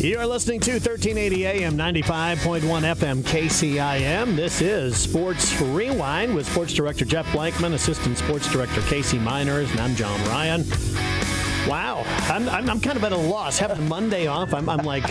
You are listening to 1380 AM 95.1 FM KCIM. This is Sports Rewind with Sports Director Jeff Blankman, Assistant Sports Director Casey Miners, and I'm John Ryan. Wow, I'm, I'm, I'm kind of at a loss. Having Monday off, I'm, I'm like.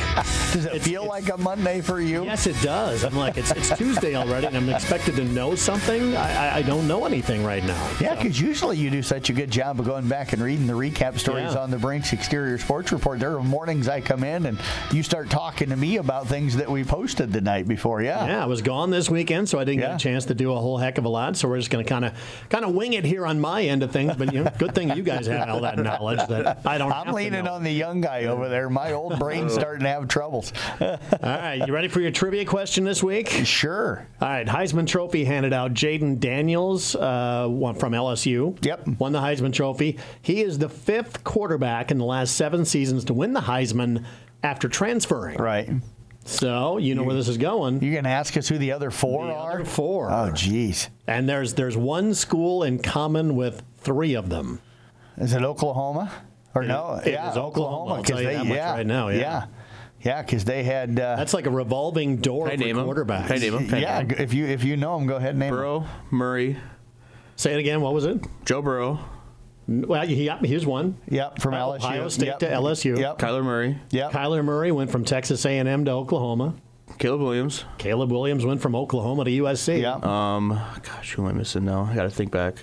Does it feel like a Monday for you? Yes, it does. I'm like, it's, it's Tuesday already, and I'm expected to know something. I, I, don't know anything right now. Yeah, So- because usually you do such a good job of going back and reading the recap stories Yeah. on the Brinks Exterior Sports Report. There are mornings I come in and you start talking to me about things that we posted the night before. Yeah. Yeah, I was gone this weekend, so I didn't Yeah. get a chance to do a whole heck of a lot. So we're just going to kind of kind of wing it here on my end of things. But you know, good thing you guys have all that knowledge that I don't. have I'm to leaning know. on the young guy over there. My old brain's starting to have troubles. All right, you ready for your trivia question this week? sure. All right, Heisman Trophy handed out. Jayden Daniels uh, from LSU. Yep. Won the Heisman Trophy. He is the fifth quarterback in the last seven seasons to win the Heisman after transferring. Right. So you know where this is going. You're going to ask us who the other four The are? other four. Oh, geez. And there's there's one school in common with three of them. Is it Oklahoma? Or no? it yeah, is Oklahoma. I'll 'cause tell you they, that much yeah, right now, yeah. Yeah. Yeah, because they had. Uh, That's like a revolving door Can I for name 'em? quarterbacks. Can I name 'em? Can yeah, name 'em? if you if you know them, go ahead and name 'em. Burrow, Murray, Say it again. What was it? Joe Burrow, Well, he, here's one. Yep, from LSU. Ohio State Yep. to LSU. Yep. Kyler Murray, Yep. Kyler Murray went from Texas A&M to Oklahoma. Caleb Williams. Caleb Williams went from Oklahoma to USC. Yep. Um, gosh, who am I missing now? I got to think back.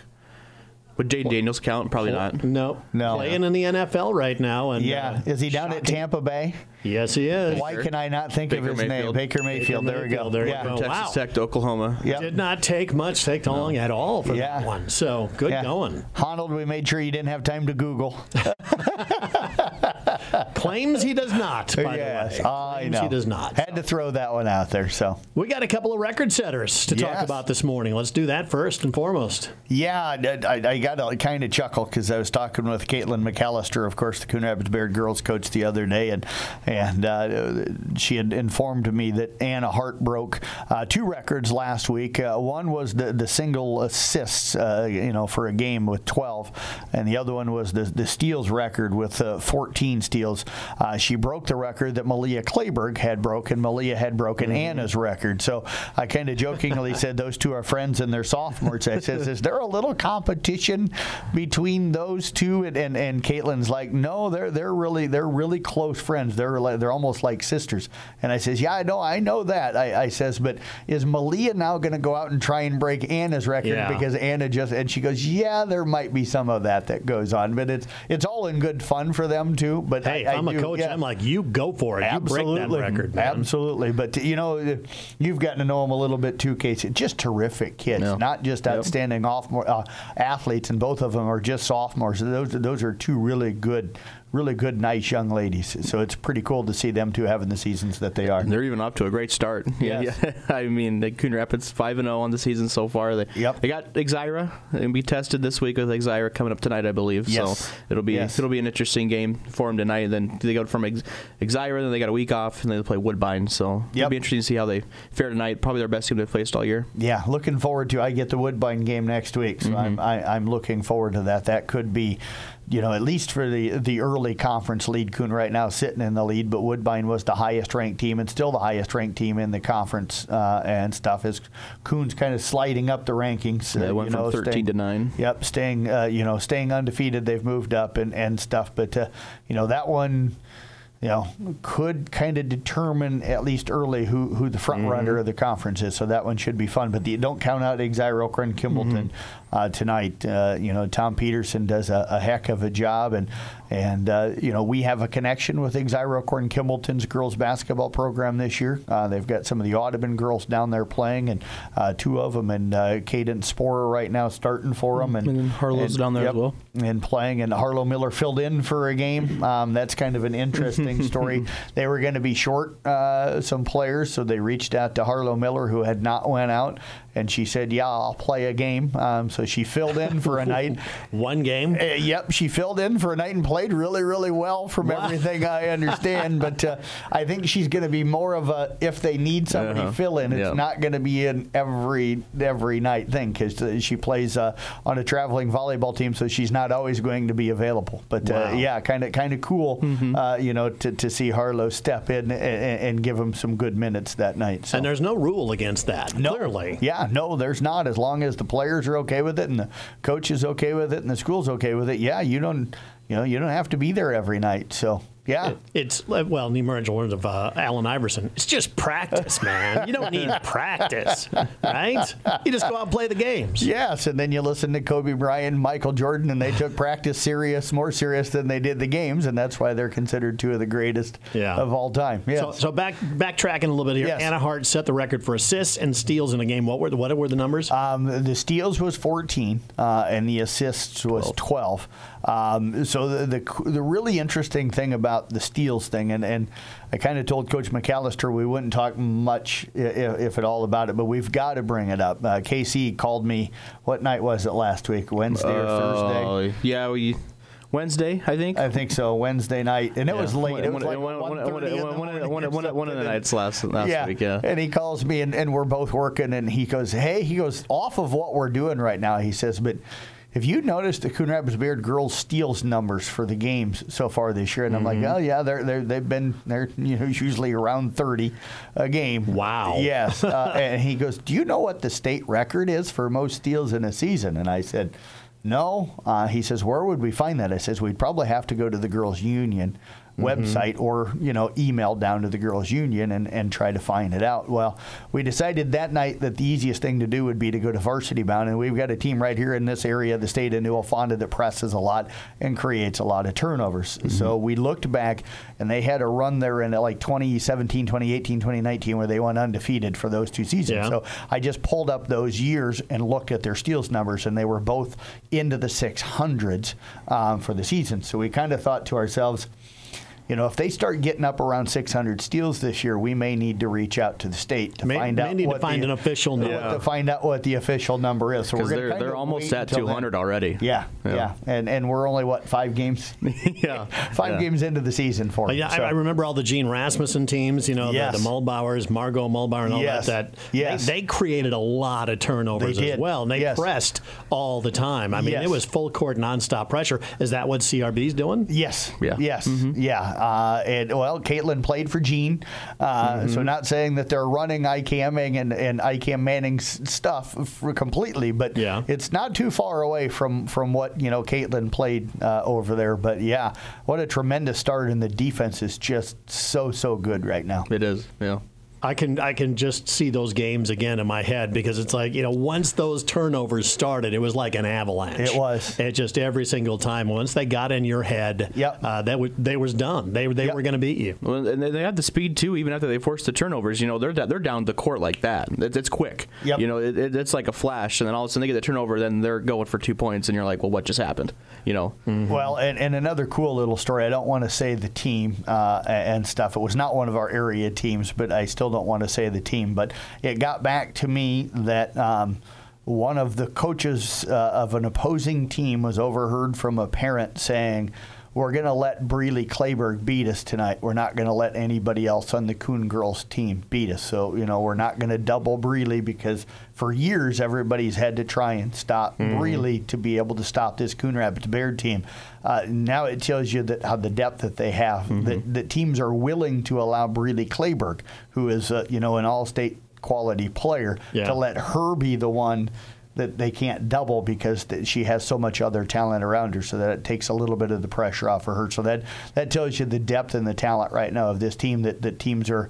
Would Jayden Daniels count? Probably not. No. No. Playing in the NFL right now. And, yeah. uh, Is he down at. Tampa Bay? Yes, he is. Why can I not think Baker of his name? Baker Mayfield. Baker there we go. Mayfield, there you yeah. go. Texas wow. Tech to Oklahoma. Yep. Did not take much, take long at all for Yeah. that one. So good Yeah. going. Honold, we made sure you didn't have time to Google. Claims he does not, by yes, the way. I Claims know. he does not. Had to throw that one out there. So We got a couple of record setters to talk about this morning. Let's do that first and foremost. yeah, I, I, I got to kind of chuckle because I was talking with Caitlin McAllister, of course, the Coon Rapids Bayard girls coach, the other day, and and uh, she had informed me that Anna Hart broke uh, two records last week. Uh, one was the the single assists, uh, you know, for a game with 12, and the other one was the the steals record with uh, 14 steals. Uh, she broke the record that Malia Clayburg had broken. Malia had broken Anna's record. So I kind of jokingly said those two are friends and they're sophomores. I says, is there a little competition between those two? And and, and Caitlin's like, no, they're they're really they're really close friends. They're like, they're almost like sisters. And I says, yeah, I know, I know that. I, I says, but is Malia now going to go out and try and break Anna's record Yeah. because Anna just and she goes, yeah, there might be some of that that goes on, but it's it's all in good fun for them too. But Hey, I, if I'm I a do- coach, yeah. I'm like, you go for it. You break that record, man. Absolutely. But, you know, you've gotten to know them a little bit too, Casey. Just terrific kids, Yeah. not just Yep. outstanding ophomore, uh, athletes, and both of them are just sophomores. Those, those are two really good, really good, nice young ladies. So it's pretty cool to see them two having the seasons that they are. They're even up to a great start. Yeah, Yes. yeah. I mean, the Coon Rapids five and zero on the season so far. They Yep. they got Exira and be tested this week with Exira coming up tonight, I believe. Yes. So it'll be Yes. it'll be an interesting game for them tonight. And Then they go from Ex- Exira, then they got a week off, and then they play Woodbine. So Yep. it'll be interesting to see how they fare tonight. Probably their best team they've faced all year. Yeah, looking forward to. I get the Woodbine game next week, so mm-hmm. I'm I, I'm looking forward to that. That could be, you know, at least for the the early conference lead. Coon right now sitting in the lead, but Woodbine was the highest ranked team and still the highest ranked team in the conference uh, and stuff. As Coon's kind of sliding up the rankings, They uh, went you know, from 13 staying- to nine. Yep, staying uh, you know staying undefeated. They've moved up and and stuff, but uh, you know that one you know, could kind of determine at least early who, who the front runner of the conference is. So that one should be fun. But the, don't count out Exira and Kimballton uh, tonight. Uh, you know, Tom Peterson does a, a heck of a job, and and uh, you know we have a connection with Exira and Kimballton's girls basketball program this year. Uh, they've got some of the Audubon girls down there playing, and uh, two of them, and uh, Cadence Sporer right now starting for them, and, And then Harlow's down there as well. and playing. And Harlow Miller filled in for a game. Um, that's kind of an interesting story. They were going to be short uh, some players, so they reached out to Harlow Miller, who had not went out, and she said, "Yeah, I'll play a game." Um, so she filled in for a night. One game. Uh, yep, she filled in for a night and played really, really well from Wow. everything I understand. but uh, I think she's going to be more of a if they need somebody Uh-huh. fill in. It's Yeah. not going to be an every every night thing because she plays uh, on a traveling volleyball team, so she's not always going to be available. But Wow. uh, yeah, kind of kind of cool, uh, you know, to, to see Harlow step in and, and give him some good minutes that night. So. And there's no rule against that. Clearly. Yeah, no, there's not. As long as the players are okay with it and the coach is okay with it and the school's okay with it, yeah, you don't, you know, you don't have to be there every night. So yeah, It's well, emergent words of uh, Allen Iverson. It's just practice, man. You don't need practice, right? You just go out and play the games. yes. And then you listen to Kobe Bryant, Michael Jordan, and they took practice serious, more serious than they did the games, and that's why they're considered two of the greatest Yeah. of all time. Yes. So, so back backtracking a little bit here. Yes. Anna Hart set the record for assists and steals in a game. What were the, what were the numbers? Um, the steals was 14, uh, and the assists was 12. Um, so the, the the really interesting thing about the steals thing, and, and I kind of told Coach McAllister we wouldn't talk much, if, if at all, about it, but we've got to bring it up. Uh, KC called me. What night was it last week? Wednesday or Thursday? Oh, yeah, we Wednesday, I think. I think so. Wednesday night, and it was late. It was One- like one- one- 1:30 one- in the one- one- morning one- or one- one of the nights last last yeah. week. Yeah. And he calls me, and, and we're both working, and he goes, "Hey," he goes, "Off of what we're doing right now," he says, "but." If you noticed the Coon Rapids Bayard girls steals numbers for the games so far this year, and I'm like, oh yeah, they're, they're they've been they're you know usually around 30 a game. Wow. Yes. Uh, and he goes, do you know what the state record is for most steals in a season? And I said, no. Uh, he says, where would we find that? I says, we'd probably have to go to the girls' union website or you know email down to the girls union and, and try to find it out. Well we decided that night that the easiest thing to do would be to go to varsity bound and we've got a team right here in this area of the state of Newell-Fonda that presses a lot and creates a lot of turnovers. So we looked back and they had a run there in like 2017 2018 2019 where they went undefeated for those two seasons. Yeah. so I just pulled up those years and looked at their steals numbers, and they were both into the 600s um, for the season. So we kind of thought to ourselves, you know, if they start getting up around 600 steals this year, we may need to reach out to the state to May- find may out need to what find the, an official number. to find out what the official number is. So we're Because gonna they're they're almost at until then. 200 already. Yeah, yeah, and and we're only what five games, yeah. five Yeah. games into the season for them. yeah, I, So- I remember all the Gene Rasmussen teams. You know, Yes. the, the Muhlbauers, Margot Muhlbauer, and all Yes. that. That Yes. they, they created a lot of turnovers They as did. well, and they Yes. pressed all the time. I mean, Yes. it was full court, nonstop pressure. Is that what CRB's doing? Yes. Yeah. Yes. Mm-hmm. Yeah. Uh, and well, Caitlin played for Gene, uh, so not saying that they're running ICAMing and and IKM Manning stuff completely, but Yeah. it's not too far away from from what you know Caitlin played uh, over there. But yeah, what a tremendous start, and the defense is just so so good right now. It is. Yeah. I can I can just see those games again in my head because it's like you know once those turnovers started, it was like an avalanche. It was. It just every single time once they got in your head, Yep. uh, that w- they was done. They they Yep. were going to beat you. Well, and they they have the speed too. Even after they force the turnovers, you know they're they're down the court like that. It, it's quick. Yep. You know, it, it, it's like a flash, and then all of a sudden they get the turnover, then they're going for two points, and you're like, well, what just happened? You know. Well, and, and another cool little story. I don't want to say the team uh, and stuff. It was not one of our area teams, but I still don't want to say the team. But it got back to me that um, one of the coaches uh, of an opposing team was overheard from a parent saying, we're going to let Breely Clayburg beat us tonight. We're not going to let anybody else on the Coon girls team beat us. So, you know, we're not going to double Breely because for years everybody's had to try and stop Breely to be able to stop this Coon Rapids Bayard team. Uh, now it tells you that how the depth that they have, that, that teams are willing to allow Breely Clayburg, who is, uh, you know, an all-state quality player, Yeah. to let her be the one that they can't double because th- she has so much other talent around her, so that it takes a little bit of the pressure off of her. So that that tells you the depth and the talent right now of this team. That that teams are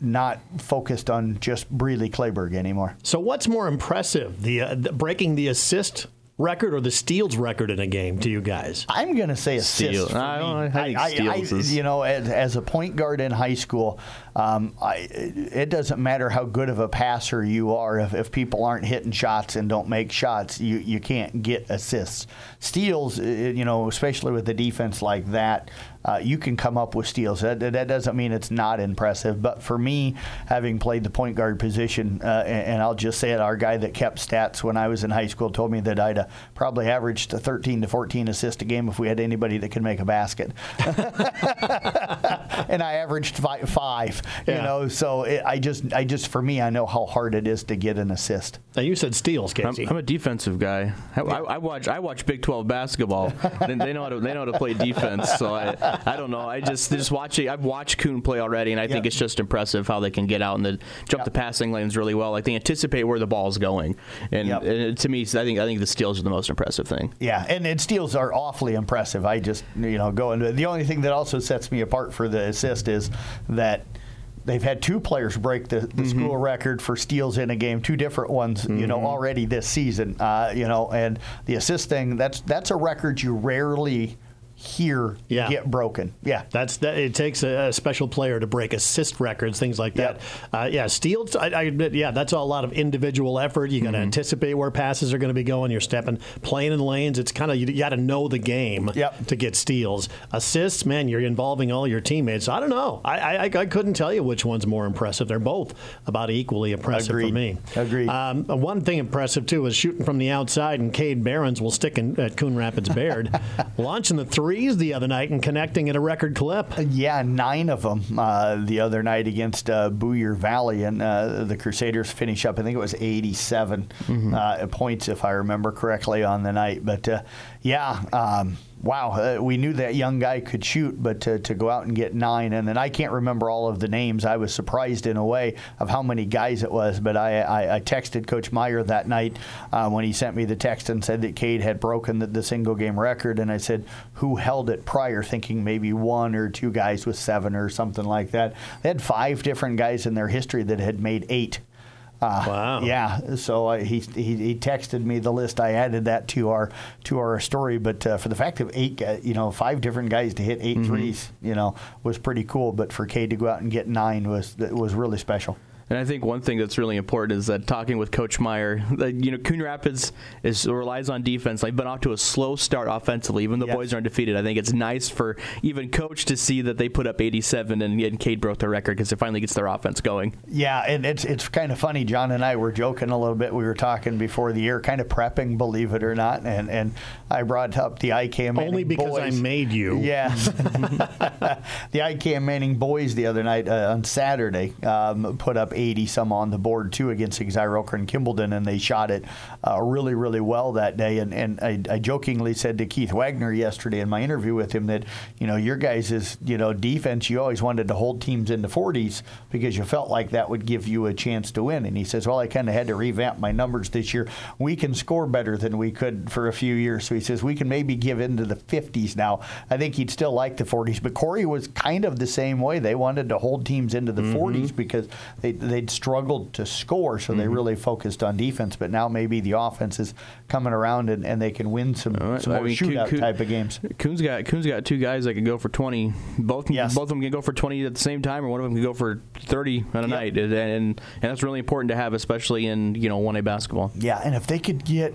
not focused on just Breely Clayburg anymore. So what's more impressive, the, uh, the breaking the assist record or the steals record in a game to you guys? I'm going to say assist. Steal. for I don't me. know. I think steals is- you know, as, as a point guard in high school, um, I, it doesn't matter how good of a passer you are. If, if people aren't hitting shots and don't make shots, you, you can't get assists. Steals, uh, you know, especially with a defense like that, uh, you can come up with steals. That, that doesn't mean it's not impressive. But for me, having played the point guard position, uh, and, and, I'll just say it, our guy that kept stats when I was in high school told me that I'd uh, probably averaged 13 to 14 assists a game if we had anybody that could make a basket. and I averaged five. five yeah. You know, so it, I just, I just, for me, I know how hard it is to get an assist. Now you said steals, Casey. I'm, I'm a defensive guy. I, I, I, watch, I watch Big 12 basketball. they know how to, they know how to play defense. So I, I don't know. I just just watching. I've watched Coon play already, and I think it's just impressive how they can get out and the, jump the passing lanes really well. Like they anticipate where the ball is going, and, yep. and, to me, I think I think the steals are the most impressive thing. Yeah, and, and steals are awfully impressive. I just you know go into the only thing that also sets me apart for the assist is that they've had two players break the, the mm-hmm. school record for steals in a game, two different ones, mm-hmm. you know, mm-hmm. already this season. Uh, you know, and the assist thing that's that's a record you rarely here yeah. get broken. Yeah, that's that. It takes a, a, special player to break assist records, things like that. Yep. Uh, yeah, steals. I, I, admit, yeah, that's a lot of individual effort. You got to mm-hmm. anticipate where passes are going to be going. You're stepping, playing in lanes. It's kind of you, you got to know the game yep. to get steals. Assists, man, you're involving all your teammates. I don't know. I, I, I couldn't tell you which one's more impressive. They're both about equally impressive Agreed. for me. Agreed. Um, one thing impressive too is shooting from the outside, and Cade Behrens will stick in, at Coon Rapids Bayard, launching the threes the other night and connecting at a record clip. Yeah, nine of them uh, the other night against uh, Boyer Valley, and uh, the Crusaders finish up. I think it was 87 mm-hmm. Uh, points, if I remember correctly, on the night. But uh, yeah. Um, wow, uh, we knew that young guy could shoot, but to, to go out and get nine, and then I can't remember all of the names. I was surprised in a way of how many guys it was, but I, I, I texted Coach Meyer that night uh, when he sent me the text and said that Cade had broken the, the, single game record, and I said, who held it prior, thinking maybe one or two guys with seven or something like that. They had five different guys in their history that had made eight. Uh, wow. Yeah. So uh, he, he, he texted me the list. I added that to our to our story. But uh, for the fact of eight, you know, five different guys to hit 8 mm-hmm. threes, you know, was pretty cool. But for Cade to go out and get nine was was really special. And I think one thing that's really important is that talking with Coach Meyer, that, you know, Coon Rapids is relies on defense. They've been off to a slow start offensively, even though boys are undefeated. I think it's nice for even Coach to see that they put up 87 and, and Cade broke the record because it finally gets their offense going. Yeah, and it's it's kind of funny. John and I were joking a little bit. We were talking before the year, kind of prepping, believe it or not, and and I brought up the IKM Manning only because boys. I made you. Yeah, the IKM Manning boys the other night uh, on Saturday um, put up 80 some on the board too against Exira and Kimballton, and they shot it uh, really, really well that day. And, and I, I, jokingly said to Keith Wagner yesterday in my interview with him that, you know, your guys' is, you know, defense, you always wanted to hold teams in the 40s because you felt like that would give you a chance to win. And he says, well, I kind of had to revamp my numbers this year. We can score better than we could for a few years. So he says, we can maybe give into the 50s now. I think he'd still like the 40s, but Corey was kind of the same way. They wanted to hold teams into the mm-hmm. 40s because they, they'd struggled to score, so mm-hmm. they really focused on defense. But now maybe the offense is coming around and, and they can win some, right. some more mean, shootout Coon, type of games. Coon's got Coon's got two guys that can go for twenty. Both yes. both of them can go for twenty at the same time, or one of them can go for thirty on a yep. night, and, and and that's really important to have, especially in you know one A basketball. Yeah, and if they could get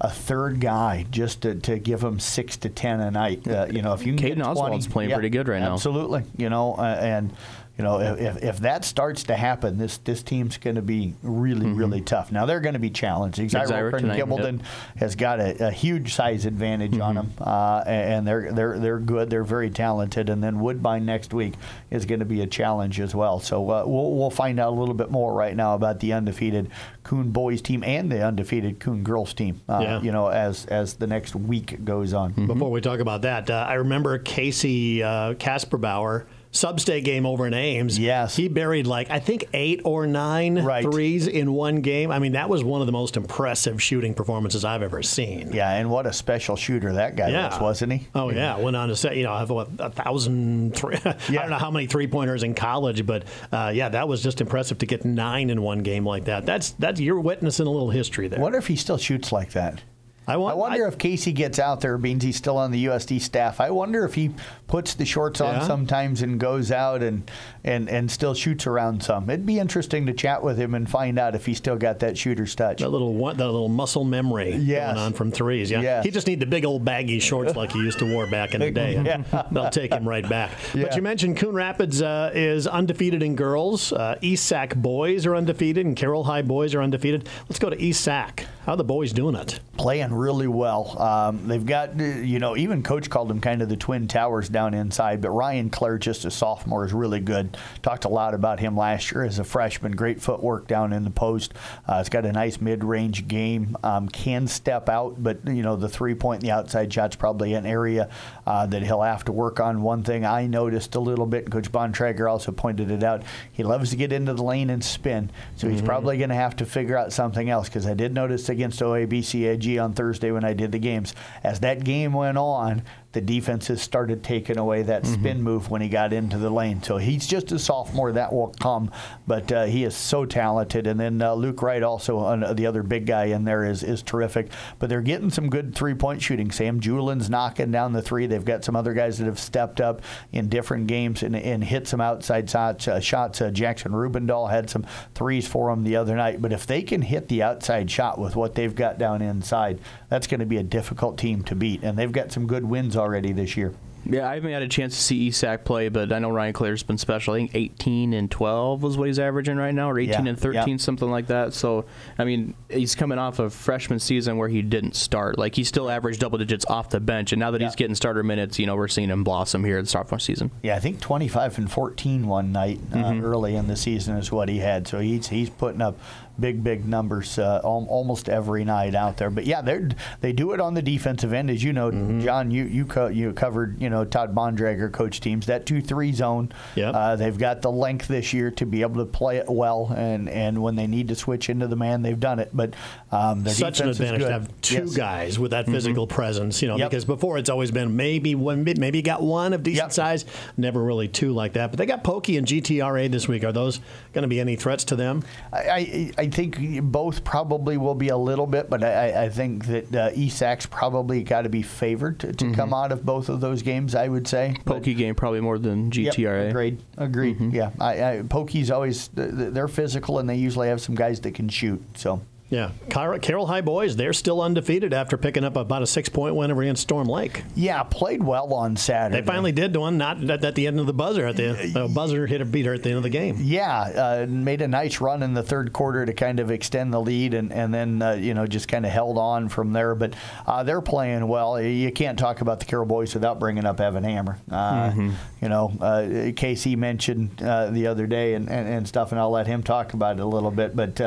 a third guy just to, to give them six to ten a night. Uh, you know, if you can Caden Oswald's playing yeah, pretty good right now. Absolutely. You know, uh, and you know, if, if that starts to happen, this this team's going to be really, mm-hmm. really tough. Now they're going to be challenged. Exira and Kimballton yep. has got a, a, huge size advantage mm-hmm. on them, uh, and they're they're they're good. They're very talented. And then Woodbine next week is going to be a challenge as well. So uh, we'll we'll find out a little bit more right now about the undefeated Coon boys team and the undefeated Coon girls team. Uh, yeah. You know, as as the next week goes on. Mm-hmm. Before we talk about that, uh, I remember Casey uh, Kasperbauer sub-state game over in Ames. Yes. He buried like, I think, eight or nine right. threes in one game. I mean, that was one of the most impressive shooting performances I've ever seen. Yeah, and what a special shooter that guy yeah. was, wasn't he? Oh, yeah. Went on to say, you know, have a, a thousand, three, yeah. I don't know how many three-pointers in college, but uh, yeah, that was just impressive to get nine in one game like that. That's, that's You're witnessing a little history there. What if he still shoots like that? I, want, I wonder I, if Casey gets out there, means he's still on the USD staff. I wonder if he puts the shorts on yeah. sometimes and goes out and, and, and still shoots around some. It'd be interesting to chat with him and find out if he still got that shooter's touch. That little that little muscle memory yes. going on from threes. Yeah, yes. he just need the big old baggy shorts like he used to wear back in the day. yeah. They'll take him right back. Yeah. But you mentioned Coon Rapids uh, is undefeated in girls. Uh, East Sac boys are undefeated, and Carroll High boys are undefeated. Let's go to East Sac. How are the boys doing it? Playing really well. Um, they've got, you know, even coach called them kind of the Twin Towers down inside, but Ryan Clare, just a sophomore, is really good. Talked a lot about him last year as a freshman. Great footwork down in the post. Uh, it's got a nice mid range game. Um, can step out, but, you know, the three point and the outside shot's probably an area uh, that he'll have to work on. One thing I noticed a little bit, Coach Bontrager also pointed it out, he loves to get into the lane and spin. So he's mm-hmm. probably going to have to figure out something else because I did notice against OABCIG on Thursday when I did the games. As that game went on, the defenses started taking away that mm-hmm. spin move when he got into the lane. So he's just a sophomore. That will come, but uh, he is so talented. And then uh, Luke Wright, also uh, the other big guy in there, is is terrific. But they're getting some good three point shooting. Sam Julin's knocking down the three. They've got some other guys that have stepped up in different games and, and hit some outside shots. Uh, shots. Uh, Jackson Rubendahl had some threes for him the other night. But if they can hit the outside shot with what they've got down inside, that's going to be a difficult team to beat. And they've got some good wins already this year. Yeah, I haven't had a chance to see ESAC play, but I know Ryan Clare's been special. I think 18 and 12 was what he's averaging right now, or 18 yeah, and 13, yeah. something like that. So, I mean, he's coming off a freshman season where he didn't start. Like, he still averaged double digits off the bench, and now that yeah. he's getting starter minutes, you know, we're seeing him blossom here at the sophomore season. Yeah, I think 25 and 14 one night uh, mm-hmm. early in the season is what he had. So he's he's putting up big, big numbers uh, almost every night out there. But yeah, they they do it on the defensive end, as you know, mm-hmm. John. You you co- you covered you know Todd Bontrager coach teams that two three zone. Yep. Uh, they've got the length this year to be able to play it well, and and when they need to switch into the man, they've done it. But um, their such an advantage to have two yes. guys with that mm-hmm. physical mm-hmm. presence. You know, yep. because before it's always been maybe one, maybe you got one of decent yep. size, never really two like that. But they got Pokey and GTRA this week. Are those going to be any threats to them? I, I, I think both probably will be a little bit, but I, I think that uh, ESAC's probably got to be favored to, to mm-hmm. come out of both of those games. I would say Pokey game probably more than GTRA. Yep, agreed. Agreed. Mm-hmm. Yeah, I, I, Pokey's always they're physical and they usually have some guys that can shoot. So yeah, Carroll High boys, they're still undefeated after picking up about a six-point win over against Storm Lake. Yeah, played well on Saturday. They finally did one, not at the end of the buzzer. At the buzzer hit a beat her at the end of the game. Yeah, uh, made a nice run in the third quarter to kind of extend the lead, and and then uh, you know just kind of held on from there. But uh, they're playing well. You can't talk about the Carroll boys without bringing up Evan Hammer. Uh, mm-hmm. You know, uh, Casey mentioned uh, the other day and, and, and, stuff, and I'll let him talk about it a little bit. But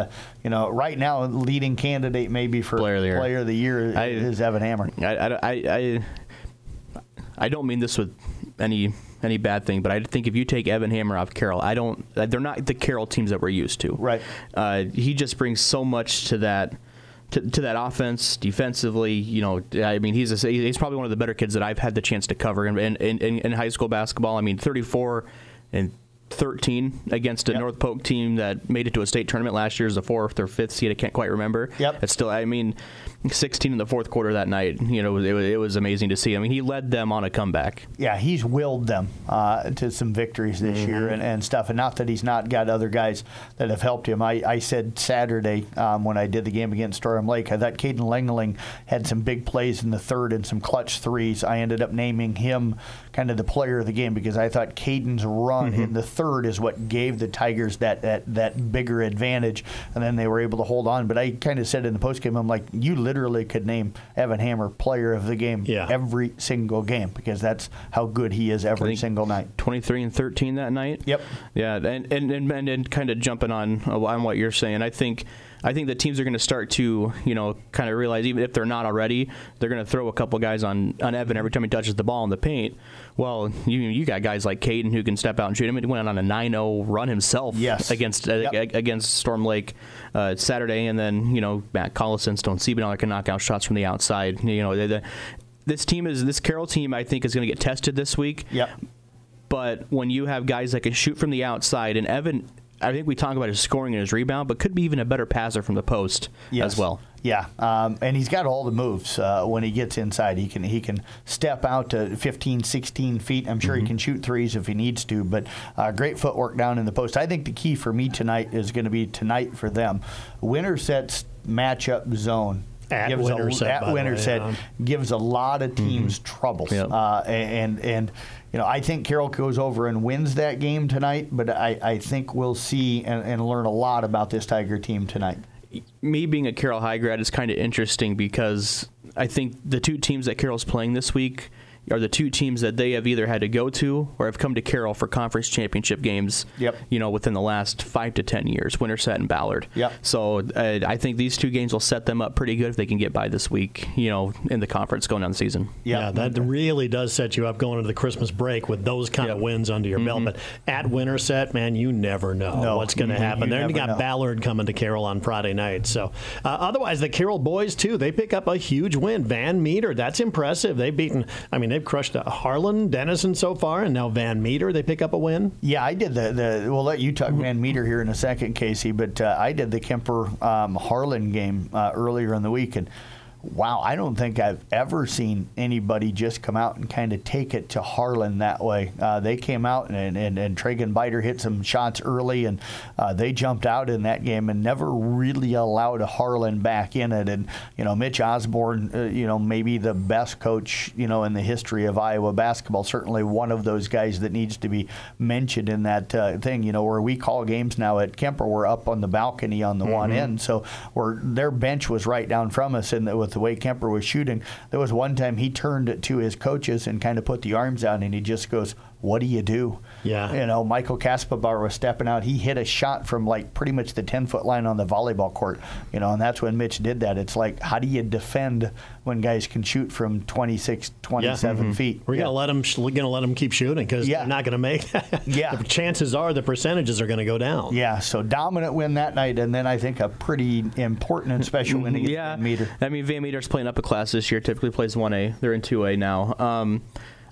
you know, right now leading candidate maybe for player of the year, player of the year I, is Evan Hammer. I, I, I, I don't mean this with any any bad thing, but I think if you take Evan Hammer off Carroll, I don't. They're not the Carroll teams that we're used to. Right. Uh, he just brings so much to that. To, to, that offense defensively, you know, I mean, he's a, he's probably one of the better kids that I've had the chance to cover in, in, in, in high school basketball. I mean, 34 and 13 against a yep. North Polk team that made it to a state tournament last year as a fourth or fifth seed. I can't quite remember. Yep. It's still, I mean, 16 in the fourth quarter that night. You know, it, it was amazing to see. I mean, he led them on a comeback. Yeah, he's willed them uh, to some victories this mm-hmm. year and, and, stuff. And not that he's not got other guys that have helped him. I, I said Saturday um, when I did the game against Storm Lake, I thought Caden Langling had some big plays in the third and some clutch threes. I ended up naming him kind of the player of the game because I thought Caden's run mm-hmm. in the third is what gave the Tigers that, that, that bigger advantage. And then they were able to hold on. But I kind of said in the postgame, I'm like, you literally could name Evan Hammer player of the game yeah. every single game because that's how good he is every single night. 23 and 13 that night. Yep. Yeah, and and and, and kind of jumping on on what you're saying, I think I think the teams are going to start to, you know, kind of realize even if they're not already, they're going to throw a couple guys on, on Evan every time he touches the ball in the paint. Well, you you got guys like Caden who can step out and shoot him. He went on a 9-0 run himself yes. against uh, against Storm Lake uh, Saturday, and then you know Matt Collison, Stone Siebenow can knock out shots from the outside. You know, the, the, this team is this Carroll team. I think is going to get tested this week. Yep. But when you have guys that can shoot from the outside, and Evan I think we talk about his scoring and his rebound, but could be even a better passer from the post yes. as well. Yeah, um, and he's got all the moves uh, when he gets inside. He can he can step out to 15, 16 feet. I'm sure mm-hmm. he can shoot threes if he needs to. But uh, great footwork down in the post. I think the key for me tonight is going to be tonight for them. Wintersets matchup zone at gives Winterset, a, at Winterset yeah. gives a lot of teams mm-hmm. troubles. Yep. Uh, and and you know I think Carroll goes over and wins that game tonight, but I, I think we'll see and, and learn a lot about this Tiger team tonight. Me being a Carroll high grad is kind of interesting because I think the two teams that Carroll's playing this week are the two teams that they have either had to go to or have come to Carroll for conference championship games. Yep. You know, within the last five to ten years, Winterset and Ballard. Yep. So uh, I think these two games will set them up pretty good if they can get by this week. You know, in the conference going down the season. Yep. Yeah, that really does set you up going into the Christmas break with those kind yep. of wins under your mm-hmm. belt. But at Winterset, man, you never know no, what's going to happen. Then you got know. Ballard coming to Carroll on Friday night. So uh, otherwise, the Carroll boys too, they pick up a huge win. Van Meter, that's impressive. They've beaten. I mean, they've crushed Harlan, Denison so far, and now Van Meter. They pick up a win. Yeah, I did the. the we'll let you talk Van Meter here in a second, Casey. But uh, I did the Kuemper um, Harlan game uh, earlier in the week, and wow, I don't think I've ever seen anybody just come out and kind of take it to Harlan that way. Uh, they came out and, and, and Tragan Biter hit some shots early, and uh, they jumped out in that game and never really allowed Harlan back in it. And, you know, Mitch Osborne, uh, you know, maybe the best coach, you know, in the history of Iowa basketball, certainly one of those guys that needs to be mentioned in that uh, thing, you know, where we call games now at Kuemper, we're up on the balcony on the mm-hmm. one end. So where their bench was right down from us, and with the way Kuemper was shooting. There was one time he turned to his coaches and kind of put the arms out, and he just goes, "What do you do?" Yeah. You know, Michael Kasperbauer was stepping out. He hit a shot from like pretty much the 10 foot line on the volleyball court. You know, and that's when Mitch did that. It's like, how do you defend when guys can shoot from 26, 27 yeah. mm-hmm. feet? We're yeah. gonna let them. We're gonna let them keep shooting because yeah. they're not gonna make. yeah. The chances are the percentages are gonna go down. Yeah. So dominant win that night, and then I think a pretty important and special win against yeah. Van Meter. I mean, Van Meter's playing up a class this year. Typically plays one A. They're in two A now. Um,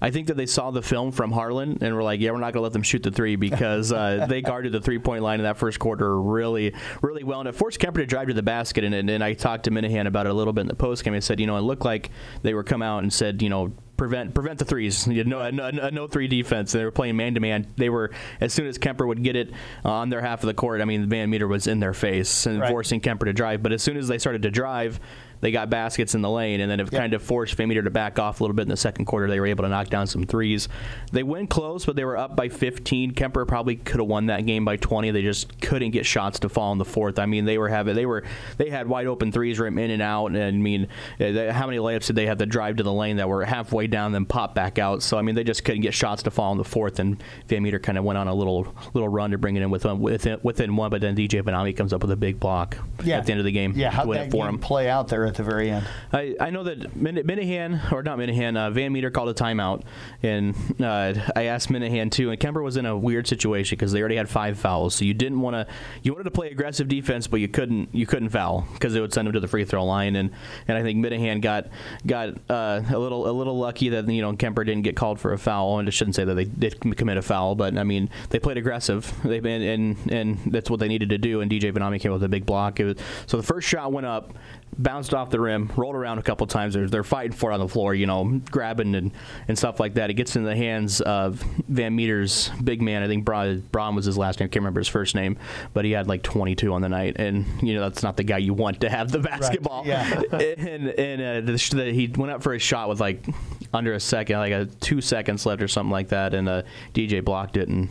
I think that they saw the film from Harlan and were like, yeah, we're not going to let them shoot the three because uh, they guarded the three point line in that first quarter really, really well. And it forced Kuemper to drive to the basket. And, and, and I talked to Minahan about it a little bit in the post game. I said, you know, it looked like they were come out and said, you know, prevent prevent the threes. You know, a, a, a no three defense. They were playing man to man. They were as soon as Kuemper would get it on their half of the court. I mean, the Van Meter was in their face and right. forcing Kuemper to drive. But as soon as they started to drive they got baskets in the lane, and then it yep. kind of forced Van Meter to back off a little bit in the second quarter. They were able to knock down some threes. They went close, but they were up by 15. Kuemper probably could have won that game by 20. They just couldn't get shots to fall in the fourth. I mean, they were having they were they had wide open threes from in and out. And I mean, uh, how many layups did they have to drive to the lane that were halfway down, then pop back out? So I mean, they just couldn't get shots to fall in the fourth. And Van Meter kind of went on a little little run to bring it in within within, within one, but then DJ Benami comes up with a big block yeah. at the end of the game. Yeah, how that game play out there at the very end? I, I know that Min- Minahan, or not Minahan, uh, Van Meter called a timeout, and uh, I asked Minahan too. And Kuemper was in a weird situation because they already had five fouls, so you didn't want to. You wanted to play aggressive defense, but you couldn't. You couldn't foul because it would send them to the free throw line. And, and I think Minahan got got uh, a little a little lucky that you know Kuemper didn't get called for a foul. And I shouldn't say that they did commit a foul, but I mean they played aggressive. They've been and and that's what they needed to do. And DJ Benami came with a big block. Was, so the first shot went up bounced off the rim, rolled around a couple times. They're, they're fighting for it on the floor, you know, grabbing and, and stuff like that. It gets in the hands of Van Meter's big man. I think Braun, Braun was his last name. I can't remember his first name, but he had like 22 on the night. And, you know, that's not the guy you want to have the basketball. Right. Yeah. and and uh, the, the, he went up for a shot with like under a second, like a two seconds left or something like that. And uh, DJ blocked it and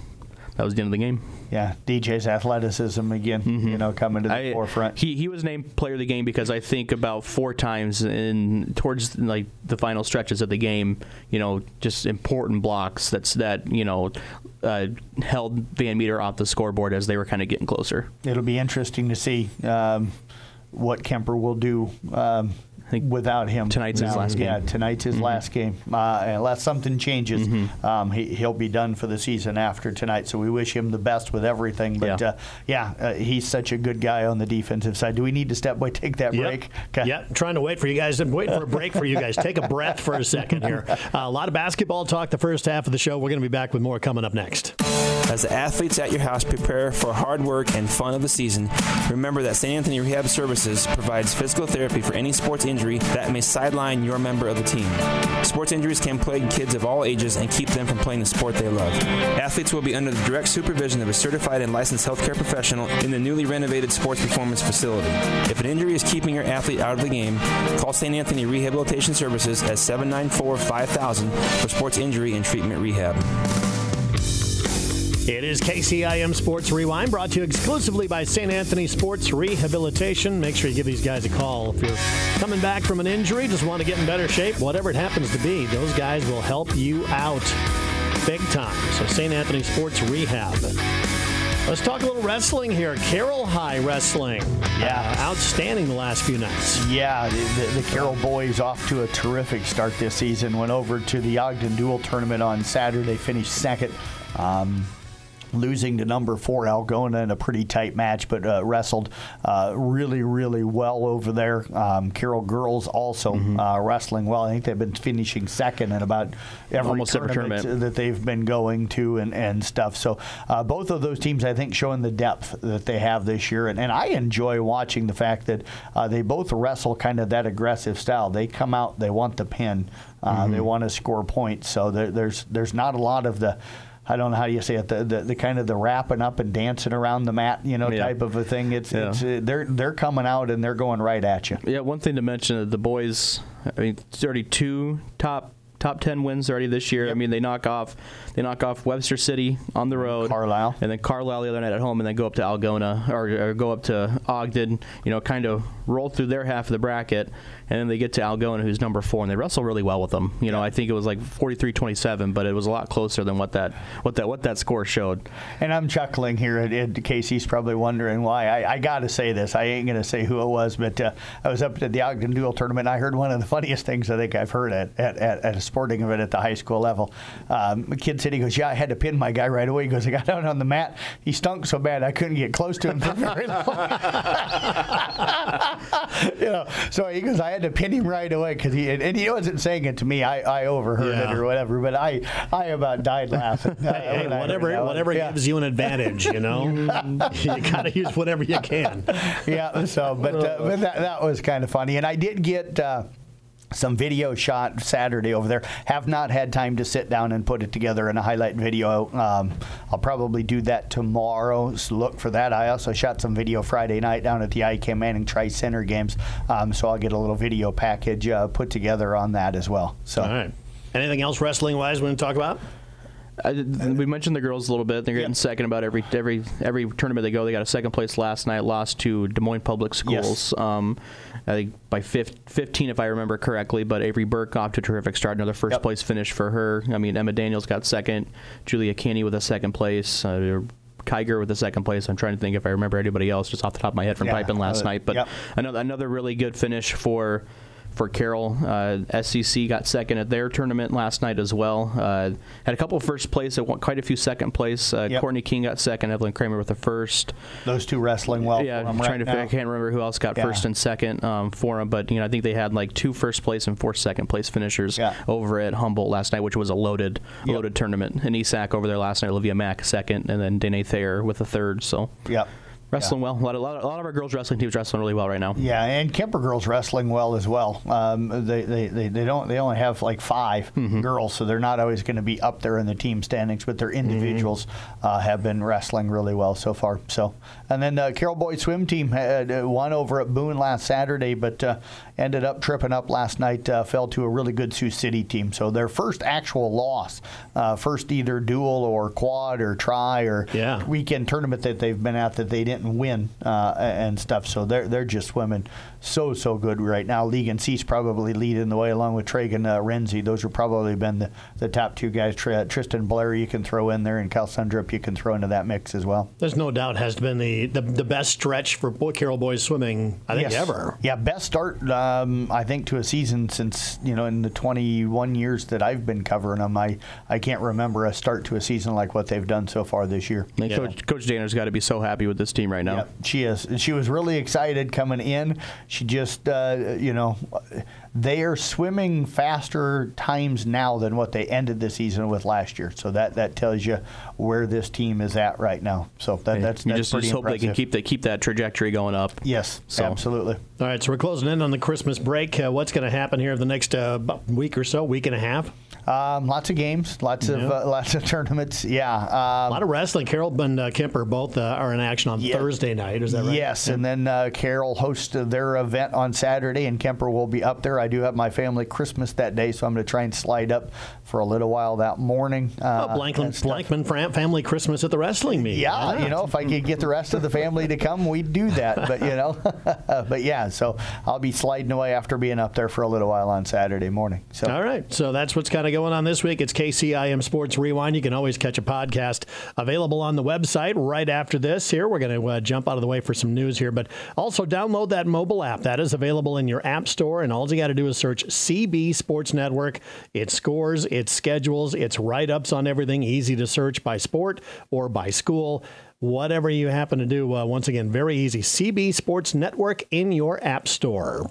that was the end of the game. Yeah, DJ's athleticism again, mm-hmm. you know, coming to the I, forefront. He he was named player of the game because I think about four times in towards like the final stretches of the game, you know, just important blocks that's that you know uh, held Van Meter off the scoreboard as they were kind of getting closer. It'll be interesting to see um, what Kuemper will do. Um, without him. Tonight's now. his last game. Yeah, tonight's his mm-hmm. last game. Uh, unless something changes, mm-hmm. um, he, will be done for the season after tonight. So we wish him the best with everything. But yeah, uh, yeah uh, he's such a good guy on the defensive side. Do we need to step by take that yep. break? Okay. Yeah, trying to wait for you guys. I'm waiting for a break for you guys. Take a breath for a second here. Uh, a lot of basketball talk the first half of the show. We're going to be back with more coming up next. As the athletes at your house prepare for hard work and fun of the season, remember that St. Anthony Rehab Services provides physical therapy for any sports injury that may sideline your member of the team. Sports injuries can plague kids of all ages and keep them from playing the sport they love. Athletes will be under the direct supervision of a certified and licensed healthcare professional in the newly renovated sports performance facility. If an injury is keeping your athlete out of the game, call St. Anthony Rehabilitation Services at 794 5000 for sports injury and treatment rehab. It is KCIM Sports Rewind, brought to you exclusively by St. Anthony Sports Rehabilitation. Make sure you give these guys a call. If you're coming back from an injury, just want to get in better shape, whatever it happens to be, those guys will help you out big time. So, St. Anthony Sports Rehab. Let's talk a little wrestling here. Carroll High Wrestling. Yeah. Uh, outstanding the last few nights. Yeah, the, the, the Carroll boys off to a terrific start this season. Went over to the Ogden Dual Tournament on Saturday, finished second. Um, losing to number four Algona in a pretty tight match, but uh, wrestled uh, really, really well over there. Um, Carroll girls also Mm-hmm. uh, wrestling well. I think they've been finishing second in about every Almost every tournament. that they've been going to and, and stuff. So uh, both of those teams, I think, showing the depth that they have this year. And, and I enjoy watching the fact that uh, they both wrestle kind of that aggressive style. They come out, they want the pin, uh, Mm-hmm. they want to score points. So there, there's there's not a lot of the I don't know how you say it. The, the, the kind of the wrapping up and dancing around the mat, you know, Yeah. type of a thing. It's, Yeah. it's uh, they're they're coming out and they're going right at you. Yeah, one thing to mention: uh, the boys. I mean, it's already two top top ten wins already this year. I mean, they knock off they knock off Webster City on the road, Carlisle. and then Carlisle the other night at home, and then go up to Algona or, or go up to Ogden. You know, kind of roll through their half of the bracket, and then they get to Algona, who's number four, and they wrestle really well with them. You know, I think it was like 43-27, but it was a lot closer than what that what that what that score showed. And I'm chuckling here. And, Casey's probably wondering why. I, I got to say this. I ain't going to say who it was, but uh, I was up at the Ogden Dual Tournament. and I heard one of the funniest things I think I've heard at, at, at, at a sporting event at the high school level. Um, a kid said, he goes, Yeah, I had to pin my guy right away. He goes, I got out on the mat. He stunk so bad I couldn't get close to him for very long. you know, so he goes, I had to pin him right away because he, and he wasn't saying it to me. I, I overheard Yeah. it or whatever, but I, I about died laughing. Hey, heard whatever whatever Yeah. gives you an advantage, you know? you got to use whatever you can. yeah. So, but uh, but that, that was kind of funny, and I did get. Uh, some video shot Saturday over there. Have not had time to sit down and put it together in a highlight video. Um, I'll probably do that tomorrow. So look for that. I also shot some video Friday night down at the IKM Manning Tri Center games. Um, so I'll get a little video package uh, put together on that as well. So All right. Anything else wrestling wise we want to talk about? I, we mentioned the girls a little bit. They're getting Yep. second about every every every tournament they go. They got a second place last night. Lost to Des Moines Public Schools. Um, I think by fif- 15, if I remember correctly. But Avery Burke off to a terrific start. Another first Yep. place finish for her. I mean, Emma Daniels got second. Julia Caney with a second place. Uh, Kiger with a second place. I'm trying to think if I remember anybody else just off the top of my head from Yeah, piping last uh, night. But yep. another another really good finish for for Carroll. Uh, SEC got second at their tournament last night as well. Uh, had a couple first place, quite a few second place. Uh, Yep. Courtney King got second, Evelyn Kramer with the first. those two wrestling well. yeah, I'm right trying to now. I can't remember who else got Yeah. first and second um, for them, but you know I think they had like two first place and four second place finishers Yeah. over at Humboldt last night, which was a loaded Yep. loaded tournament. And ESAC over there last night, Olivia Mack second, and then Danae Thayer with the third. So Yep. Wrestling well. A lot, of, a, lot of, a lot of our girls wrestling teams wrestling really well right now. Yeah, and Kuemper girls wrestling well as well. Um, they, they, they, they don't they only have like 5 Mm-hmm. girls, so they're not always going to be up there in the team standings, but their individuals Mm-hmm. uh, have been wrestling really well so far. So, and then uh, Carroll Boys swim team had uh, won over at Boone last Saturday, but uh, ended up tripping up last night. Uh, fell to a really good Sioux City team. So their first actual loss, uh, first either dual or quad or try or Yeah. weekend tournament that they've been at that they didn't win uh, and stuff. So they're they're just swimming so so good right now. League and C's probably leading the way along with Tragan uh, Renzi. Those have probably been the, the top two guys. Tr- Tristan Blair you can throw in there, and Cal Sundrup you can throw into that mix as well. There's no doubt has been the, the, the best stretch for boy, Carroll boys swimming, I think, Yes. ever. Yeah, best start um, I think to a season since you know in the 21 years that I've been covering them. I I can't remember a start to a season like what they've done so far this year. Yeah. Coach, Coach Dana's got to be so happy with this team right now. Yep, she is. She was really excited coming in. She just, uh, you know, they are swimming faster times now than what they ended the season with last year. So that, that tells you where this team is at right now. So that, that's, you that's just, pretty just hope impressive. they can keep that keep that trajectory going up. Yes, So- absolutely. All right, so we're closing in on the Christmas break. Uh, what's going to happen here in the next uh, week or so, week and a half? Um, lots of games, lots of uh, lots of tournaments. Yeah, A um, lot of wrestling. Carroll and uh, Kuemper both uh, are in action on Yeah. Thursday night. Is that right? Yes, and then uh, Carroll hosts uh, their event on Saturday, and Kuemper will be up there. I do have my family Christmas that day, so I'm going to try and slide up for a little while that morning. Uh, Oh, Blankman. Blankman family Christmas at the wrestling meet. Yeah, you know, if I could get the rest of the family to come, we'd do that. But you know, but yeah, so I'll be sliding away after being up there for a little while on Saturday morning. So All right, so that's what's kind of going on this week. It's KCIM Sports Rewind. You can always catch a podcast available on the website right after this. Here, we're going to uh, jump out of the way for some news here, but also download that mobile app. That is available in your app store, and all you got to do is search CB Sports Network. It scores, it schedules, it's write ups on everything, easy to search by sport or by school. Whatever you happen to do, uh, once again, very easy. CB Sports Network in your app store.